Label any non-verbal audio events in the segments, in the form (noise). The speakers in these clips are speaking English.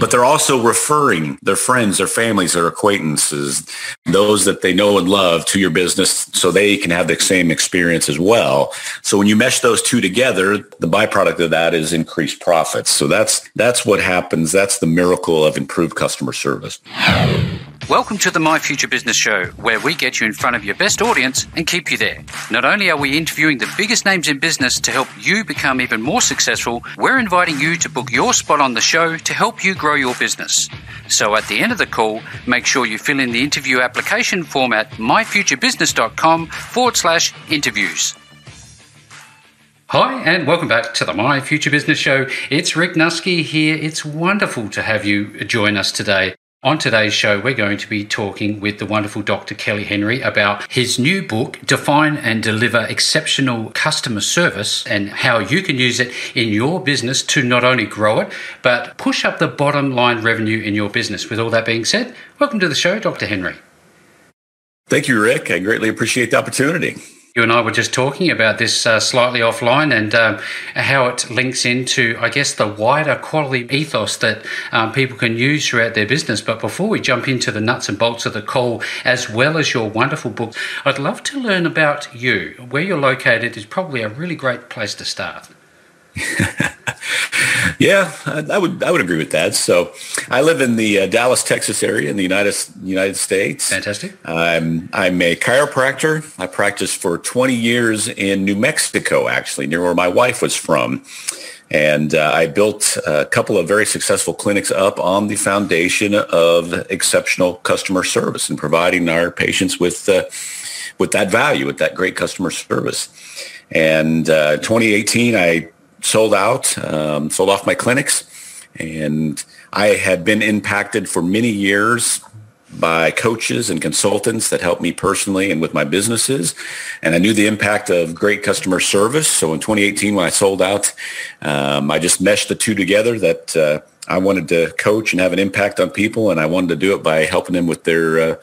but they're also referring their friends, their families, their acquaintances, those that they know and love to your business so they can have the same experience as well. So when you mesh those two together, the byproduct of that is increased profits. So that's that's what happens. That's the miracle of improved customer service. Welcome to the My Future Business Show, where we get you in front of your best audience and keep you there. Not only are we interviewing the biggest names in business to help you become even more successful, we're inviting you to book your spot on the show to help you grow your business. So at the end of the call, make sure you fill in the interview application form at myfuturebusiness.com forward slash interviews. Hi, and welcome back to the My Future Business Show. It's Rick Nuske here. It's wonderful to have you join us today. On today's show, we're going to be talking with the wonderful Dr. Kelly Henry about his new book, Define and Deliver Exceptional Customer Service, and how you can use it in your business to not only grow it, but push up the bottom line revenue in your business. With all that being said, welcome to the show, Dr. Henry. Thank you, Rick. I greatly appreciate the opportunity you and I were just talking about this uh, slightly offline and um, how it links into, I guess, the wider quality ethos that um, people can use throughout their business. But before we jump into the nuts and bolts of the call, as well as your wonderful book, I'd love to learn about you. Where you're located is probably a really great place to start. (laughs) yeah, I, would I would agree with that. So, I live in the uh, Dallas, Texas area in the United United States. Fantastic. I'm I'm a chiropractor. I practiced for 20 years in New Mexico, actually, near where my wife was from. And uh, I built a couple of very successful clinics up on the foundation of exceptional customer service and providing our patients with uh, with that value, with that great customer service. And uh, 2018, I sold out, um, sold off my clinics, and I had been impacted for many years by coaches and consultants that helped me personally and with my businesses. And I knew the impact of great customer service. So in 2018, when I sold out, um, I just meshed the two together that uh, I wanted to coach and have an impact on people. And I wanted to do it by helping them with their uh,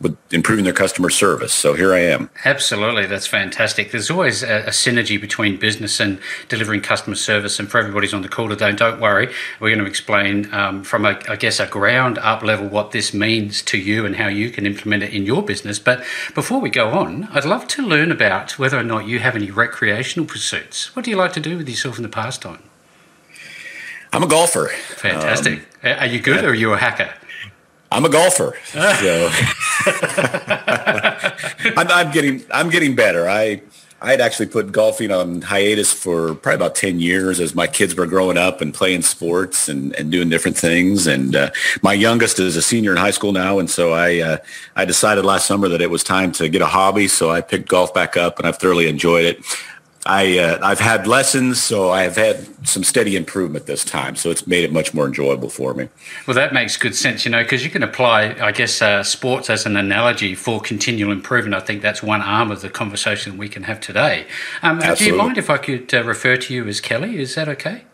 with improving their customer service. So here I am. Absolutely, that's fantastic. There's always a, a, synergy between business and delivering customer service. And for everybody's on the call today, don't worry, we're going to explain um, from a, I guess, a ground up level what this means to you and how you can implement it in your business. But before we go on, I'd love to learn about whether or not you have any recreational pursuits. What do you like to do with yourself in the pastime? I'm a golfer. Fantastic. Um, are you good or are you a hacker? I'm a golfer, (laughs) so (laughs) I'm, I'm, getting I'm getting better. I I had actually put golfing on hiatus for probably about ten years as my kids were growing up and playing sports and, and doing different things. And uh, my youngest is a senior in high school now, and so I uh, I decided last summer that it was time to get a hobby. So I picked golf back up, and I've thoroughly enjoyed it. I uh, I've had lessons, so I have had some steady improvement this time. So it's made it much more enjoyable for me. Well, that makes good sense, you know, because you can apply, I guess, uh, sports as an analogy for continual improvement. I think that's one arm of the conversation we can have today. Um, do you mind if I could uh, refer to you as Kelly? Is that okay?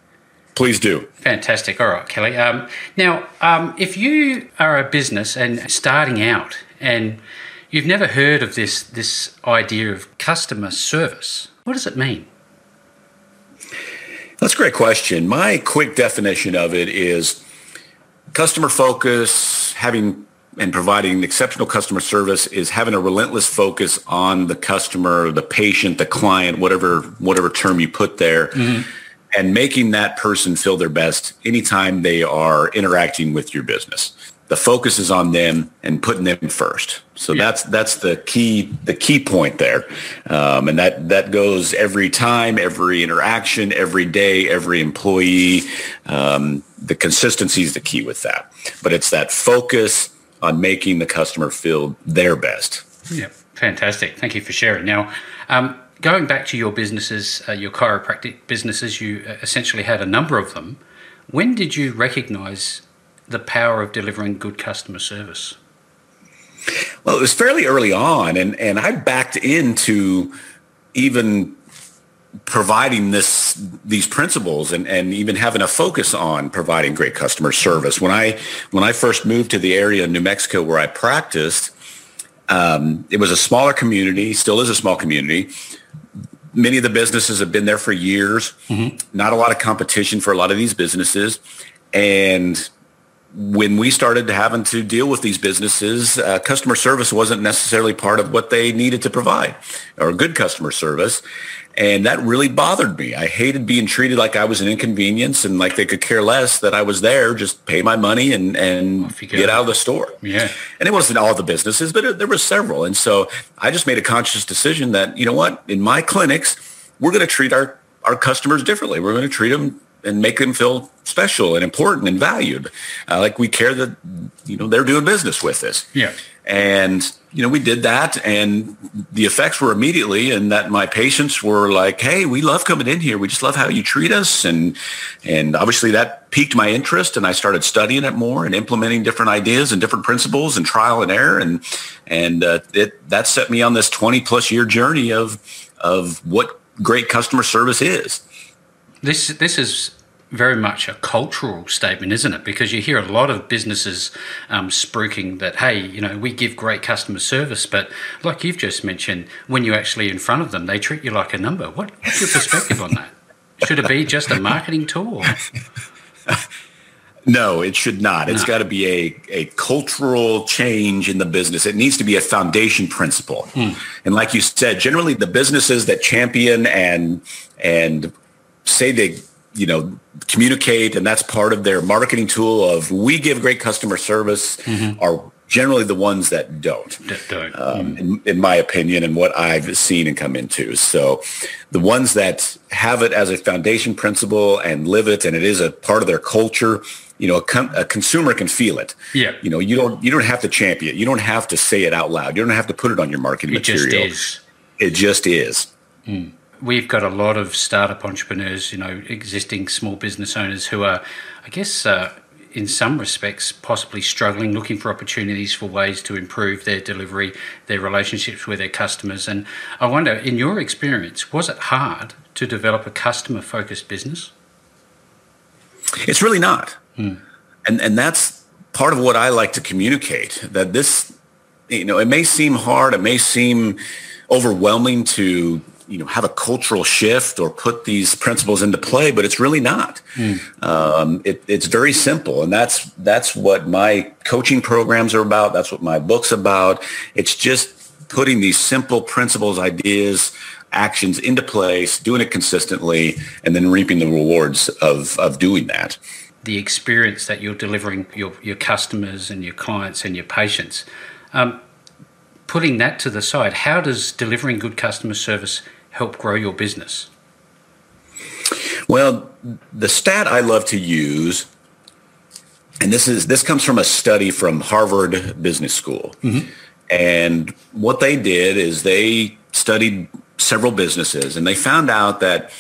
Please do. Fantastic. All right, Kelly. Um, now, um, if you are a business and starting out and you've never heard of this this idea of customer service what does it mean? That's a great question. My quick definition of it is customer focus, having and providing exceptional customer service is having a relentless focus on the customer, the patient, the client, whatever whatever term you put there. Mm-hmm. And making that person feel their best anytime they are interacting with your business the focus is on them and putting them first. So yeah. that's that's the key the key point there, um, and that that goes every time, every interaction, every day, every employee. Um, the consistency is the key with that, but it's that focus on making the customer feel their best. Yeah, fantastic. Thank you for sharing. Now. Um, going back to your businesses, uh, your chiropractic businesses, you uh, essentially had a number of them. When did you recognize the power of delivering good customer service? Well, it was fairly early on, and, and I backed into even providing this these principles and, and even having a focus on providing great customer service. When I when I first moved to the area in New Mexico where I practiced, um, it was a smaller community, still is a small community. Many of the businesses have been there for years. Mm-hmm. Not a lot of competition for a lot of these businesses, and when we started having to deal with these businesses, uh, customer service wasn't necessarily part of what they needed to provide or good customer service. And that really bothered me. I hated being treated like I was an inconvenience and like they could care less that I was there, just pay my money and, and get out of the store. Yeah. And it wasn't all the businesses, but it, there were several. And so I just made a conscious decision that, you know what, in my clinics, we're going to treat our, our customers differently. We're going to treat them and make them feel special and important and valued. Uh, like we care that, you know, they're doing business with us. Yeah. And, you know, we did that and the effects were immediately and that my patients were like, Hey, we love coming in here. We just love how you treat us. And, and obviously that piqued my interest and I started studying it more and implementing different ideas and different principles and trial and error. And, and uh, it, that set me on this 20 plus year journey of, of what great customer service is. This, this is very much a cultural statement, isn't it? Because you hear a lot of businesses um, spruiking that, hey, you know, we give great customer service, but like you've just mentioned, when you're actually in front of them, they treat you like a number. What, what's your perspective on that? Should it be just a marketing tool? (laughs) No, it should not. It's no. got to be a, a cultural change in the business. It needs to be a foundation principle. Mm. And like you said, generally the businesses that champion and and say they you know communicate and that's part of their marketing tool of we give great customer service mm-hmm. are generally the ones that don't, that don't. Um, mm. in, in, my opinion and what i've seen and come into. So the ones that have it as a foundation principle and live it and it is a part of their culture you know a, com- a consumer can feel it. Yeah. You know you don't you don't have to champion it. You don't have to say it out loud. You don't have to put it on your marketing it material. just it just is. Mm we've got a lot of startup entrepreneurs, you know, existing small business owners who are, I guess, uh, in some respects, possibly struggling, looking for opportunities for ways to improve their delivery, their relationships with their customers. And I wonder, in your experience, was it hard to develop a customer focused business? It's really not. Hmm. And, and that's part of what I like to communicate that this, you know, it may seem hard, it may seem overwhelming to you know have a cultural shift or put these principles into play, but it's really not. Mm. Um, it, it's very simple, and that's that's what my coaching programs are about. That's what my book's about. It's just putting these simple principles, ideas, actions into place, doing it consistently, and then reaping the rewards of of doing that. The experience that you're delivering your your customers and your clients and your patients. Um, putting that to the side, how does delivering good customer service help grow your business? Well, the stat I love to use, and this is this comes from a study from Harvard Business School. Mm-hmm. And what they did is they studied several businesses and they found out that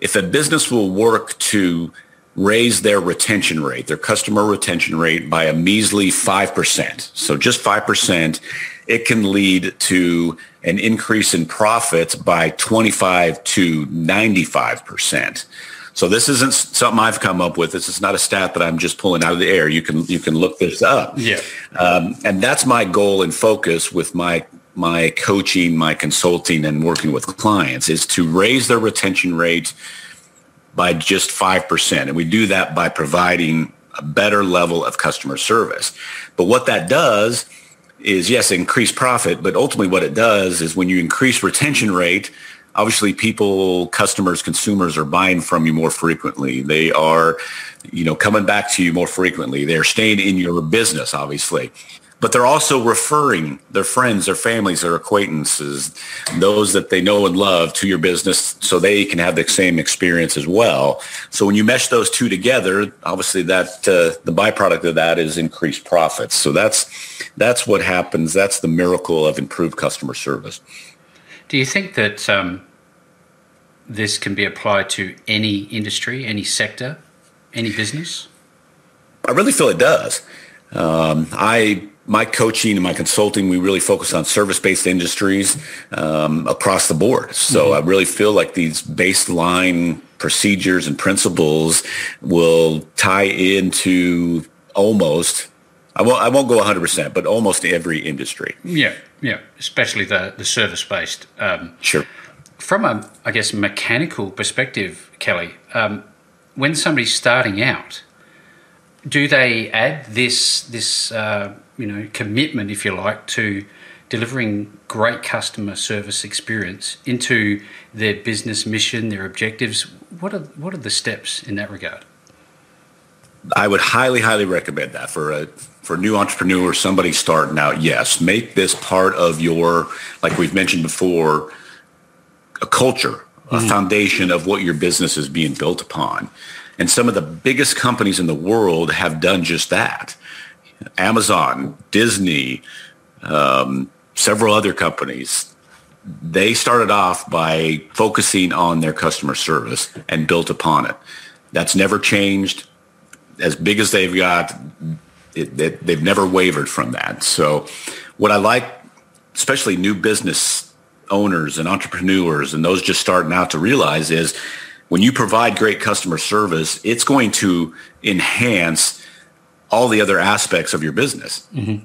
if a business will work to raise their retention rate, their customer retention rate by a measly 5%, so just 5%, it can lead to an increase in profits by 25 to 95%. So this isn't something I've come up with. This is not a stat that I'm just pulling out of the air. You can you can look this up. Yeah. Um, and that's my goal and focus with my my coaching, my consulting, and working with clients is to raise their retention rate by just five percent, and we do that by providing a better level of customer service. But what that does is yes, increase profit, but ultimately what it does is when you increase retention rate, obviously people, customers, consumers are buying from you more frequently. They are, you know, coming back to you more frequently. They're staying in your business, obviously but they're also referring their friends, their families, their acquaintances, those that they know and love to your business so they can have the same experience as well. So when you mesh those two together, obviously that uh, the byproduct of that is increased profits. So that's that's what happens. That's the miracle of improved customer service. Do you think that um, this can be applied to any industry, any sector, any business? I really feel it does. Um, I my coaching and my consulting, we really focus on service-based industries um, across the board. So mm-hmm. I really feel like these baseline procedures and principles will tie into almost. I won't. I won't go 100, percent but almost every industry. Yeah, yeah, especially the the service-based. Um, sure. From a, I guess, mechanical perspective, Kelly, um, when somebody's starting out, do they add this this uh, you know commitment, if you like, to delivering great customer service experience into their business mission, their objectives? What are what are the steps in that regard? I would highly, highly recommend that for a for new entrepreneurs, somebody starting out. Yes, make this part of your, like we've mentioned before, a culture, a mm-hmm. foundation of what your business is being built upon. And some of the biggest companies in the world have done just that. Amazon, Disney, um, several other companies, they started off by focusing on their customer service and built upon it. That's never changed. As big as they've got, it, it, they've never wavered from that. So what I like, especially new business owners and entrepreneurs and those just starting out to realize is when you provide great customer service, it's going to enhance all the other aspects of your business. Mm-hmm.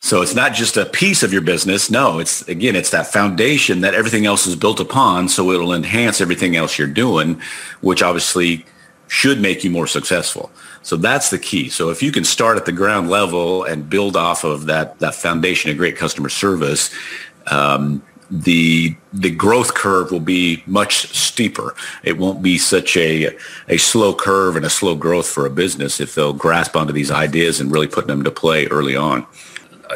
So it's not just a piece of your business. No, it's again, it's that foundation that everything else is built upon. So it'll enhance everything else you're doing, which obviously should make you more successful. So that's the key. So if you can start at the ground level and build off of that that foundation of great customer service, um, the the growth curve will be much steeper. It won't be such a a slow curve and a slow growth for a business if they'll grasp onto these ideas and really put them to play early on.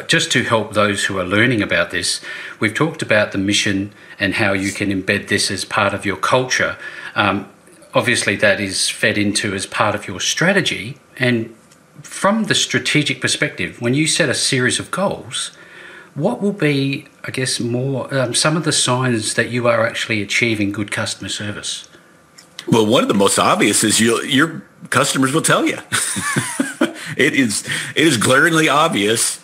Just to help those who are learning about this, we've talked about the mission and how you can embed this as part of your culture. Um, obviously, that is fed into as part of your strategy. And from the strategic perspective, when you set a series of goals, what will be, I guess, more um, some of the signs that you are actually achieving good customer service? Well, one of the most obvious is you, your customers will tell you. (laughs) it is it is glaringly obvious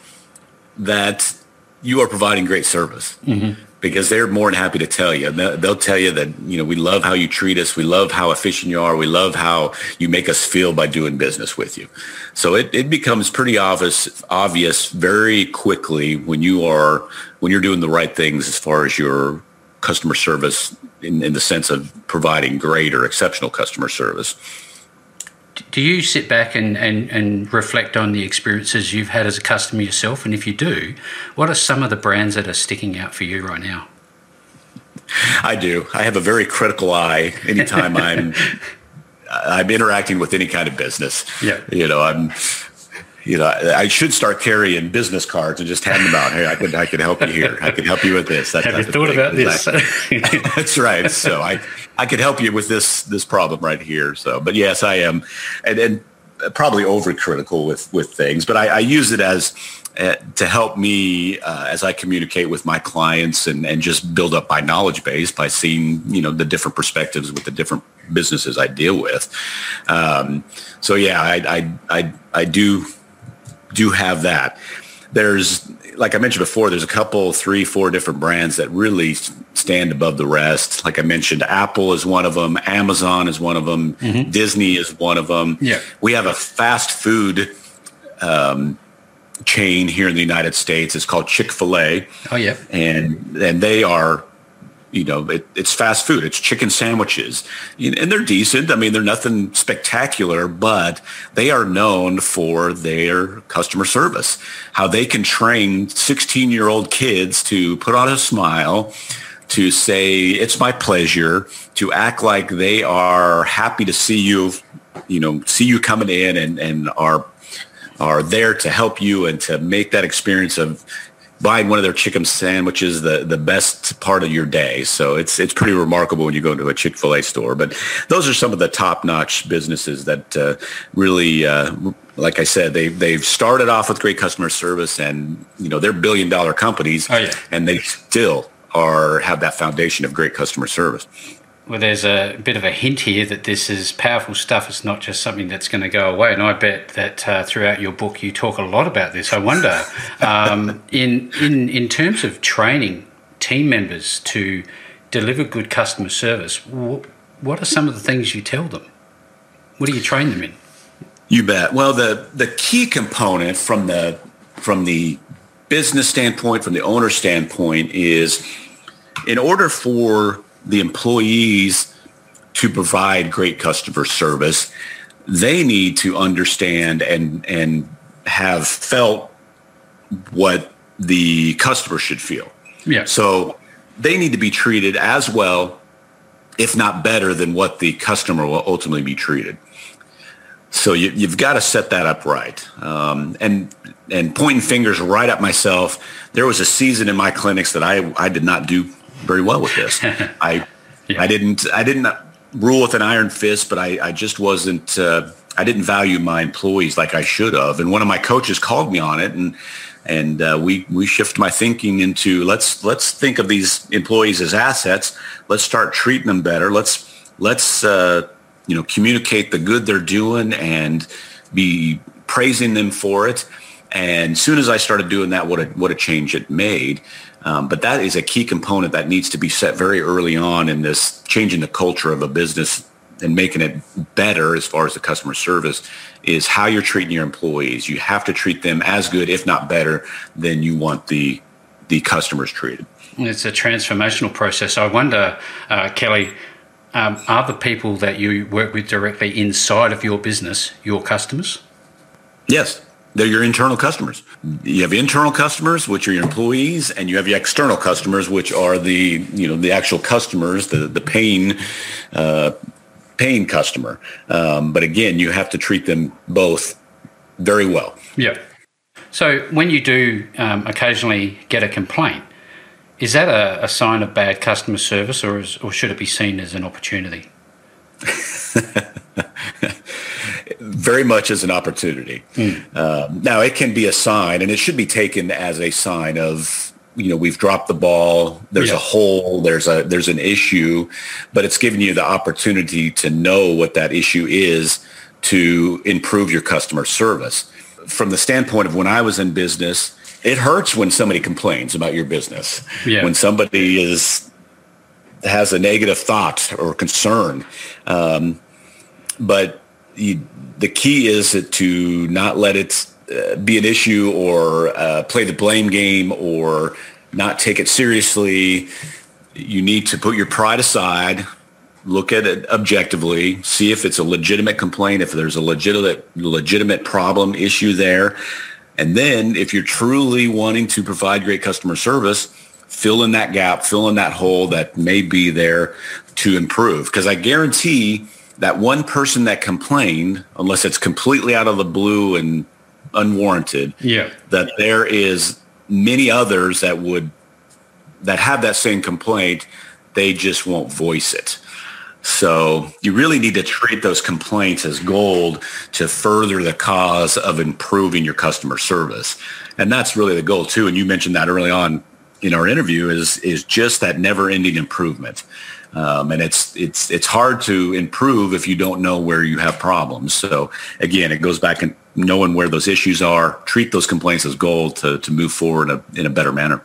that you are providing great service. Mm-hmm because they're more than happy to tell you. They'll tell you that, you know, we love how you treat us. We love how efficient you are. We love how you make us feel by doing business with you. So it, it becomes pretty obvious, obvious very quickly when you are, when you're doing the right things as far as your customer service in, in the sense of providing great or exceptional customer service do you sit back and, and, and reflect on the experiences you've had as a customer yourself? And if you do, what are some of the brands that are sticking out for you right now? I do. I have a very critical eye anytime I'm (laughs) I'm interacting with any kind of business. Yeah. You know, I'm you know, I should start carrying business cards and just hand them out. Hey, I could, I could help you here. I could help you with this. That Have you thought about this? (laughs) that's right. So I, I could help you with this, this problem right here. So, but yes, I am, and, and probably overcritical with, with things, but I, I use it as, uh, to help me uh, as I communicate with my clients and, and just build up my knowledge base by seeing, you know, the different perspectives with the different businesses I deal with. Um, so yeah, I, I, I, I do do have that. There's, like I mentioned before, there's a couple, three, four different brands that really stand above the rest. Like I mentioned, Apple is one of them. Amazon is one of them. Mm-hmm. Disney is one of them. Yeah. We have a fast food um, chain here in the United States. It's called Chick-fil-A. Oh, yeah. And, and they are you know, it, it's fast food. It's chicken sandwiches, and they're decent. I mean, they're nothing spectacular, but they are known for their customer service. How they can train 16 year old kids to put on a smile, to say it's my pleasure, to act like they are happy to see you, you know, see you coming in and and are are there to help you and to make that experience of buying one of their chicken sandwiches the the best part of your day. So it's it's pretty remarkable when you go into a Chick Fil A store. But those are some of the top notch businesses that uh, really. Uh, like I said, they they've started off with great customer service, and you know they're billion dollar companies, oh, yeah. and they still are have that foundation of great customer service well, there's a bit of a hint here that this is powerful stuff. It's not just something that's going to go away. And I bet that uh, throughout your book, you talk a lot about this. I wonder, (laughs) um, in in in terms of training team members to deliver good customer service, what are some of the things you tell them? What do you train them in? You bet. Well, the the key component from the from the business standpoint, from the owner standpoint, is in order for the employees to provide great customer service, they need to understand and and have felt what the customer should feel. Yeah. So they need to be treated as well, if not better, than what the customer will ultimately be treated. So you, have got to set that up right. Um, and and pointing fingers right at myself. There was a season in my clinics that I I did not do very well with this. (laughs) I yeah. I didn't I didn't rule with an iron fist, but I I just wasn't. Uh, I didn't value my employees like I should have. And one of my coaches called me on it, and and uh, we we shift my thinking into let's let's think of these employees as assets. Let's start treating them better. Let's let's uh, you know communicate the good they're doing and be praising them for it. And as soon as I started doing that, what a what a change it made. Um, but that is a key component that needs to be set very early on in this changing the culture of a business and making it better as far as the customer service is how you're treating your employees. You have to treat them as good, if not better, than you want the the customers treated. It's a transformational process. I wonder, uh, Kelly, um, are the people that you work with directly inside of your business your customers? Yes, they're your internal customers. You have internal customers, which are your employees, and you have your external customers, which are the you know the actual customers, the the paying uh, paying customer. Um, but again, you have to treat them both very well. Yeah. So when you do um, occasionally get a complaint, is that a, a sign of bad customer service, or is, or should it be seen as an opportunity? (laughs) very much as an opportunity. Mm. Um, now, it can be a sign, and it should be taken as a sign of you know we've dropped the ball there's yeah. a hole there's a there's an issue but it's giving you the opportunity to know what that issue is to improve your customer service from the standpoint of when i was in business it hurts when somebody complains about your business yeah. when somebody is has a negative thought or concern um, but you, the key is to not let it uh, be an issue or uh, play the blame game or not take it seriously. You need to put your pride aside, look at it objectively, see if it's a legitimate complaint, if there's a legitimate legitimate problem issue there. And then if you're truly wanting to provide great customer service, fill in that gap, fill in that hole that may be there to improve. Because I guarantee that one person that complained, unless it's completely out of the blue and unwarranted. Yeah. That there is many others that would that have that same complaint, they just won't voice it. So you really need to treat those complaints as gold to further the cause of improving your customer service. And that's really the goal too. And you mentioned that early on in our interview is is just that never ending improvement. Um, and it's it's it's hard to improve if you don't know where you have problems. So again, it goes back and knowing where those issues are, treat those complaints as gold to, to move forward in a, in a better manner.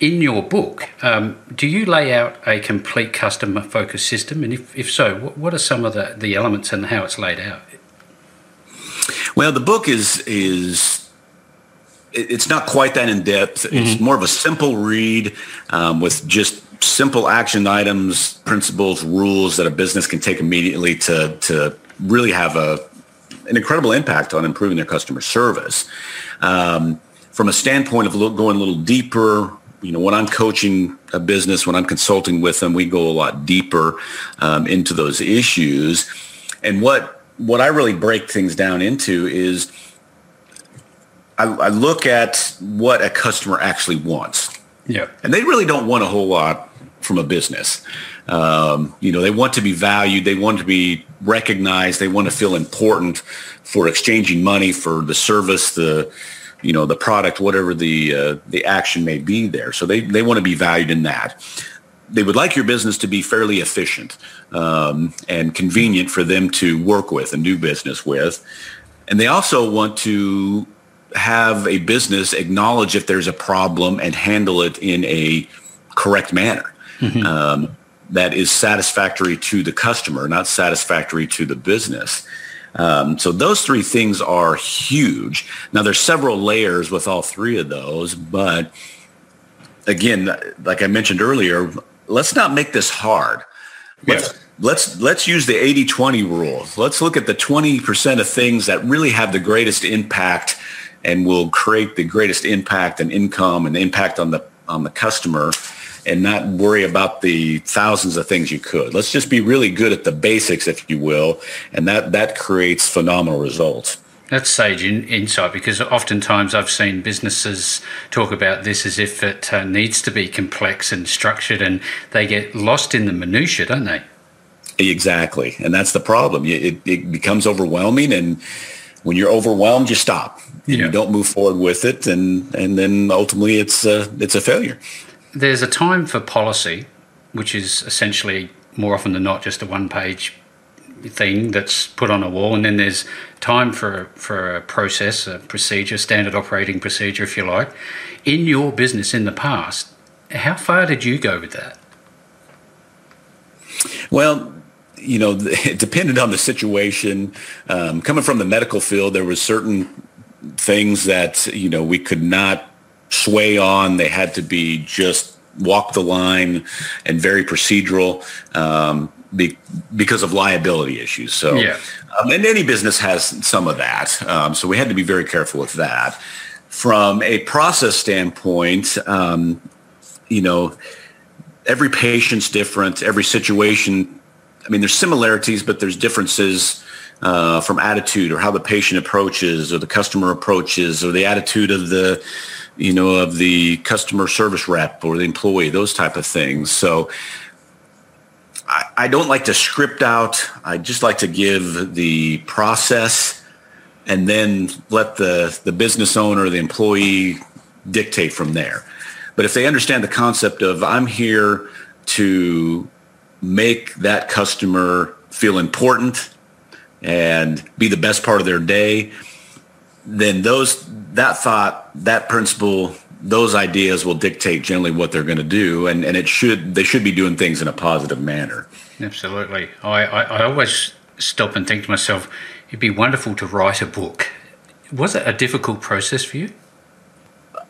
In your book, um, do you lay out a complete customer focused system? And if, if so, what, what are some of the, the elements and how it's laid out? Well, the book is is it's not quite that in depth. Mm-hmm. It's more of a simple read um, with just simple action items, principles, rules that a business can take immediately to to really have a an incredible impact on improving their customer service. Um, from a standpoint of going a little deeper, you know, when I'm coaching a business, when I'm consulting with them, we go a lot deeper um, into those issues. And what what I really break things down into is I, I look at what a customer actually wants. Yeah. And they really don't want a whole lot from a business. Um, you know, they want to be valued. They want to be recognized. They want to feel important for exchanging money for the service, the, you know, the product, whatever the, uh, the action may be there. So they, they want to be valued in that. They would like your business to be fairly efficient um, and convenient for them to work with and do business with. And they also want to have a business acknowledge if there's a problem and handle it in a correct manner mm-hmm. um, that is satisfactory to the customer, not satisfactory to the business. Um, so those three things are huge. Now there's several layers with all three of those, but again, like I mentioned earlier, let's not make this hard. Let's, let's let's use the 80-20 rule. Let's look at the 20% of things that really have the greatest impact and will create the greatest impact and income and impact on the on the customer and not worry about the thousands of things you could. Let's just be really good at the basics, if you will, and that that creates phenomenal results. That's sage in, insight because oftentimes I've seen businesses talk about this as if it uh, needs to be complex and structured, and they get lost in the minutia, don't they? Exactly, and that's the problem. It, it becomes overwhelming, and when you're overwhelmed, you stop. Yeah. You don't move forward with it, and and then ultimately it's a, it's a failure. There's a time for policy, which is essentially more often than not just a one-page thing that's put on a wall, and then there's time for for a process, a procedure, standard operating procedure, if you like. In your business in the past, how far did you go with that? Well, you know, (laughs) it depended on the situation. Um, coming from the medical field, there was certain things that you know we could not sway on. They had to be just walk the line and very procedural. Um, be, because of liability issues. So, yeah. um, and any business has some of that. Um, so we had to be very careful with that. From a process standpoint, um, you know, every patient's different. Every situation, I mean, there's similarities, but there's differences uh, from attitude or how the patient approaches or the customer approaches or the attitude of the, you know, of the customer service rep or the employee, those type of things. So I, I don't like to script out. I just like to give the process and then let the, the business owner, the employee dictate from there. But if they understand the concept of I'm here to make that customer feel important and be the best part of their day, then those that thought, that principle those ideas will dictate generally what they're going to do, and, and it should they should be doing things in a positive manner. Absolutely. I, I, I always stop and think to myself, it'd be wonderful to write a book. Was it a difficult process for you?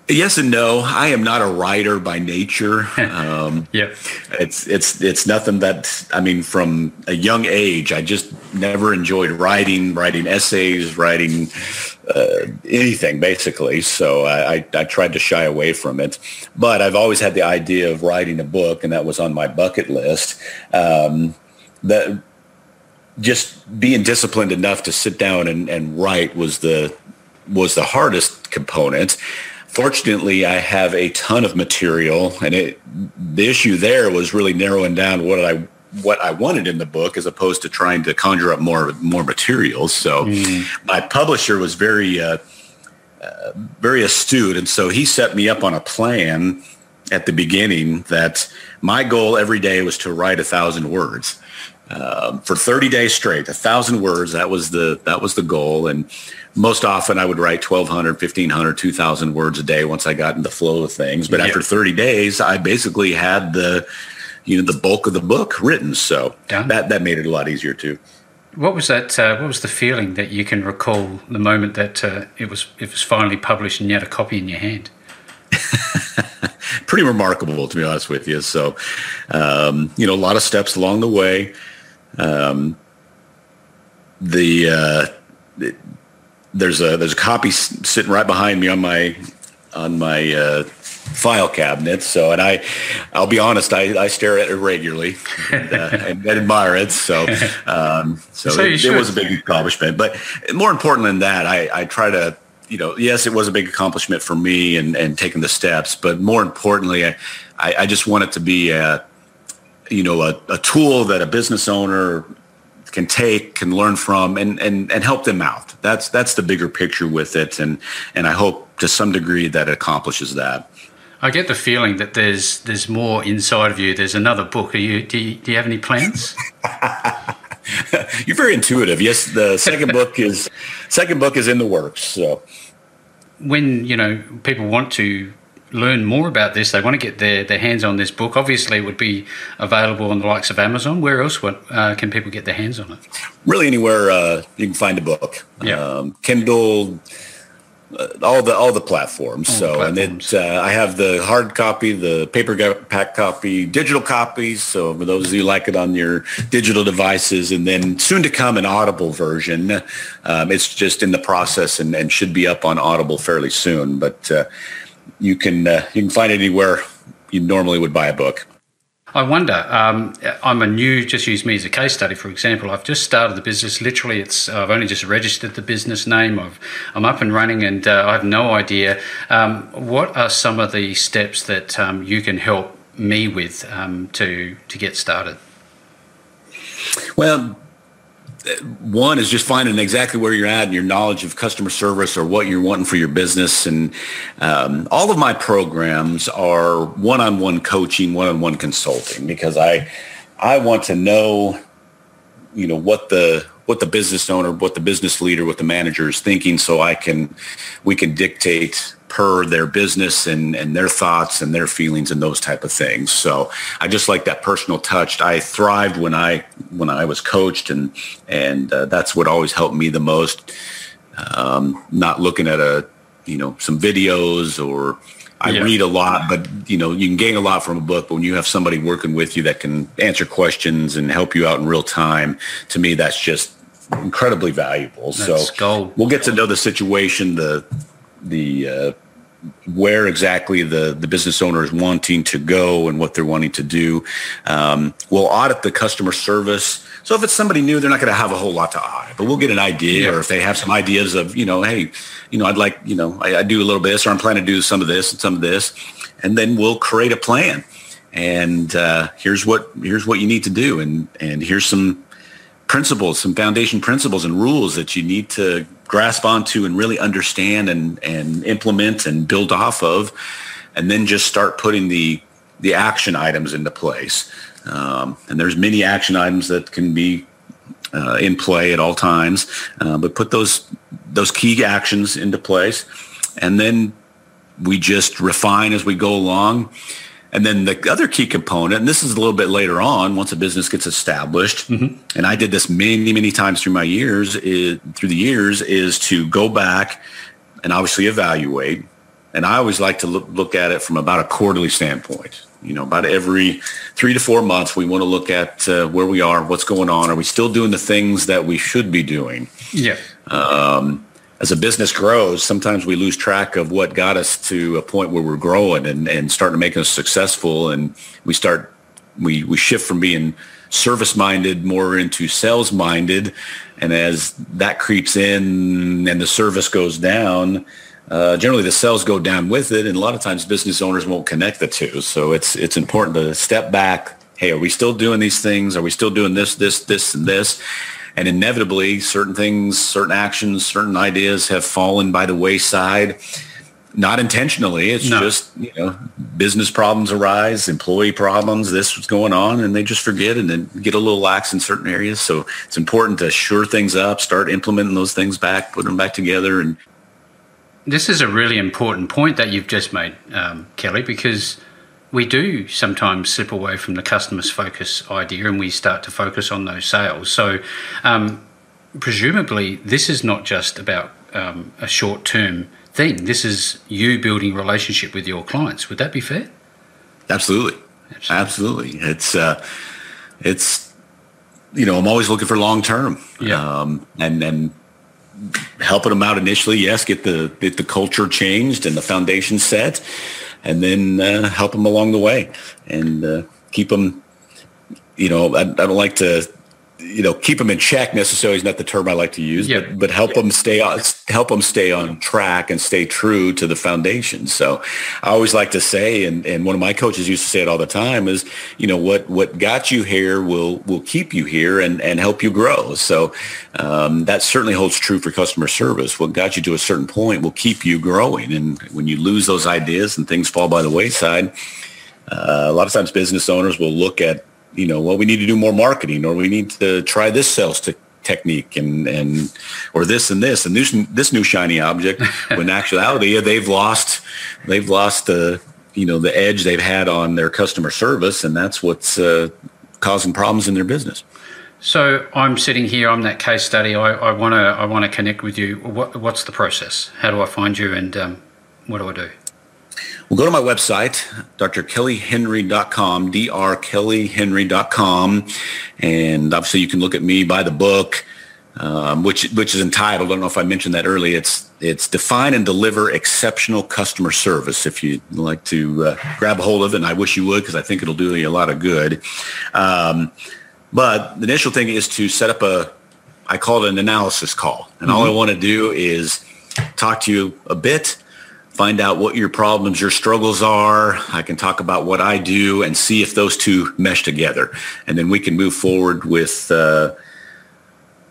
Yes and no. I am not a writer by nature. (laughs) Um, yeah, it's it's it's nothing that I mean. From a young age, I just never enjoyed writing, writing essays, writing uh, anything basically. So I, I, I tried to shy away from it. But I've always had the idea of writing a book, and that was on my bucket list. Um, that just being disciplined enough to sit down and, and write was the was the hardest component fortunately, I have a ton of material, and it, the issue there was really narrowing down what I what I wanted in the book, as opposed to trying to conjure up more more materials. So, mm. my publisher was very uh, uh, very astute, and so he set me up on a plan at the beginning that my goal every day was to write a thousand words. Um, for 30 days straight, a thousand words. That was the that was the goal, and most often I would write 1,200, 1,500, 2,000 words a day once I got in the flow of things. But yeah. after 30 days, I basically had the, you know, the bulk of the book written. So Done. that, that made it a lot easier too. What was that? Uh, what was the feeling that you can recall the moment that uh, it was it was finally published and you had a copy in your hand? (laughs) Pretty remarkable, to be honest with you. So, um, you know, a lot of steps along the way. Um, the uh, it, there's a there's a copy sitting right behind me on my on my uh, file cabinet. So, and I, I'll be honest, I, I stare at it regularly and, uh, (laughs) and, admire it. So, um, so, so it, it, was a big accomplishment. But more important than that, I, I try to, you know, yes, it was a big accomplishment for me and, and taking the steps. But more importantly, I, I just want it to be a, you know, a, a tool that a business owner can take, can learn from, and and and help them out. That's that's the bigger picture with it, and and I hope to some degree that it accomplishes that. I get the feeling that there's there's more inside of you. There's another book. Are you do you, do you have any plans? (laughs) (laughs) You're very intuitive. Yes, the second book is second book is in the works. So when you know people want to learn more about this, they want to get their, their hands on this book, obviously it would be available on the likes of Amazon. Where else what, uh, can people get their hands on it? Really anywhere uh, you can find a book. Yeah. Um, Kindle, uh, all the all the platforms. All so the platforms. and then uh, I have the hard copy, the paperback copy, digital copies. So for those of you like it on your digital devices, and then soon to come an Audible version. Um, it's just in the process and, and, should be up on Audible fairly soon. But uh, you can uh, you can find anywhere you normally would buy a book. I wonder. Um, I'm a new. Just use me as a case study, for example. I've just started the business. Literally, it's. I've only just registered the business name. I've, I'm up and running, and uh, I have no idea. Um, what are some of the steps that um, you can help me with um, to to get started? Well, one is just finding exactly where you're at and your knowledge of customer service or what you're wanting for your business. And um, all of my programs are one-on-one coaching, one-on-one consulting because I I want to know, you know, what the what the business owner, what the business leader, what the manager is thinking, so I can we can dictate per their business and, and their thoughts and their feelings and those type of things. So I just like that personal touch. I thrived when I when I was coached, and and uh, that's what always helped me the most. Um, not looking at a you know some videos or I yeah. read a lot, but you know you can gain a lot from a book. But when you have somebody working with you that can answer questions and help you out in real time, to me that's just incredibly valuable. So we'll get to know the situation, the the uh, where exactly the, the business owner is wanting to go and what they're wanting to do. Um, we'll audit the customer service. So if it's somebody new, they're not going to have a whole lot to audit, but we'll get an idea. Yeah. Or if they have some ideas of, you know, hey, you know, I'd like, you know, I, I do a little bit this, or I'm planning to do some of this and some of this, and then we'll create a plan. And uh, here's what here's what you need to do, and and here's some principles, some foundation principles and rules that you need to grasp onto and really understand and, and implement and build off of, and then just start putting the the action items into place. Um, and there's many action items that can be uh, in play at all times, uh, but put those those key actions into place, and then we just refine as we go along. And then the other key component, and this is a little bit later on, once a business gets established, mm-hmm. and I did this many, many times through my years, is, through the years, is to go back and obviously evaluate. And I always like to look, look at it from about a quarterly standpoint. You know, about every three to four months, we want to look at uh, where we are, what's going on. Are we still doing the things that we should be doing? Yeah. Um, as a business grows, sometimes we lose track of what got us to a point where we're growing and, and starting to make us successful. And we start, we, we shift from being service minded more into sales minded. And as that creeps in and the service goes down, uh, generally the sales go down with it. And a lot of times business owners won't connect the two. So it's, it's important to step back. Hey, are we still doing these things? Are we still doing this, this, this, and this? and inevitably certain things, certain actions, certain ideas have fallen by the wayside. Not intentionally. It's no. just, you know, business problems arise, employee problems, this was going on, and they just forget and then get a little lax in certain areas. So it's important to shore things up, start implementing those things back, put them back together. And this is a really important point that you've just made, um, Kelly, because we do sometimes slip away from the customer's focus idea and we start to focus on those sales. So, um, presumably, this is not just about um, a short term thing. This is you building relationship with your clients. Would that be fair? Absolutely. Absolutely. Absolutely. It's, uh, it's, you know, I'm always looking for long term. Yeah. Um, and, and, helping them out initially yes get the get the culture changed and the foundation set and then uh, help them along the way and uh, keep them. You know, I, I, don't like to, you know, keep them in check necessarily is not the term I like to use, but, but help them stay on, help them stay on track and stay true to the foundation. So I always like to say, and, and one of my coaches used to say it all the time is, you know, what, what got you here will, will keep you here and, and help you grow. So um, that certainly holds true for customer service. What got you to a certain point will keep you growing. And when you lose those ideas and things fall by the wayside, uh, a lot of times business owners will look at, you know, well, we need to do more marketing or we need to try this sales to technique and and or this and this and this this new shiny object (laughs) when actuality they've lost they've lost the you know the edge they've had on their customer service and that's what's uh, causing problems in their business So I'm sitting here. I'm that case study. I want to. I want to connect with you. What, what's the process? How do I find you? And um, what do I do? Well, go to my website, drkellyhenry.com, drkellyhenry.com, and obviously you can look at me, buy the book, um, which which is entitled. I don't know if I mentioned that earlier. It's it's define and deliver exceptional customer service. If you'd like to uh, grab a hold of it, and I wish you would because I think it'll do you a lot of good. Um, but the initial thing is to set up a, I call it an analysis call. And mm-hmm. all I want to do is talk to you a bit, find out what your problems, your struggles are. I can talk about what I do and see if those two mesh together. And then we can move forward with uh,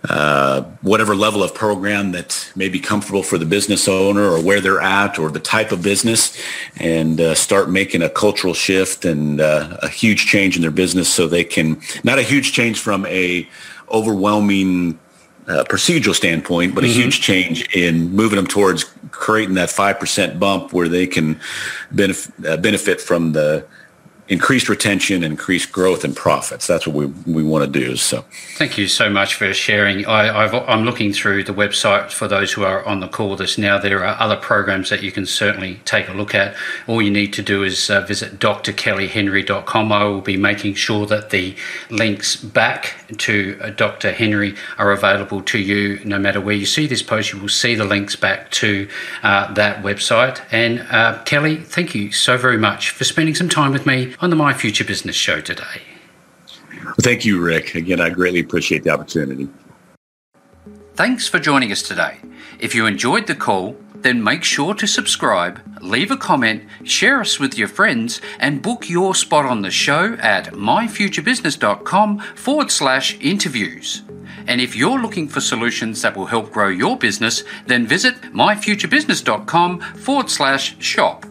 uh, whatever level of program that may be comfortable for the business owner or where they're at or the type of business and uh, start making a cultural shift and uh, a huge change in their business so they can not a huge change from a overwhelming uh, procedural standpoint, but mm-hmm. a huge change in moving them towards creating that 5% bump where they can benef- uh, benefit from the increased retention, increased growth and profits. That's what we, we want to do. So, thank you so much for sharing. I, am looking through the website for those who are on the call this now. There are other programs that you can certainly take a look at. All you need to do is uh, visit drkellyhenry.com. I will be making sure that the links back to uh, Dr. Henry are available to you no matter where you see this post. You will see the links back to uh, that website. And uh, Kelly, thank you so very much for spending some time with me on the My Future Business show today. Thank you, Rick. Again, I greatly appreciate the opportunity. Thanks for joining us today. If you enjoyed the call, then make sure to subscribe, leave a comment, share us with your friends, and book your spot on the show at myfuturebusiness.com forward slash interviews. And if you're looking for solutions that will help grow your business, then visit myfuturebusiness.com forward slash shop.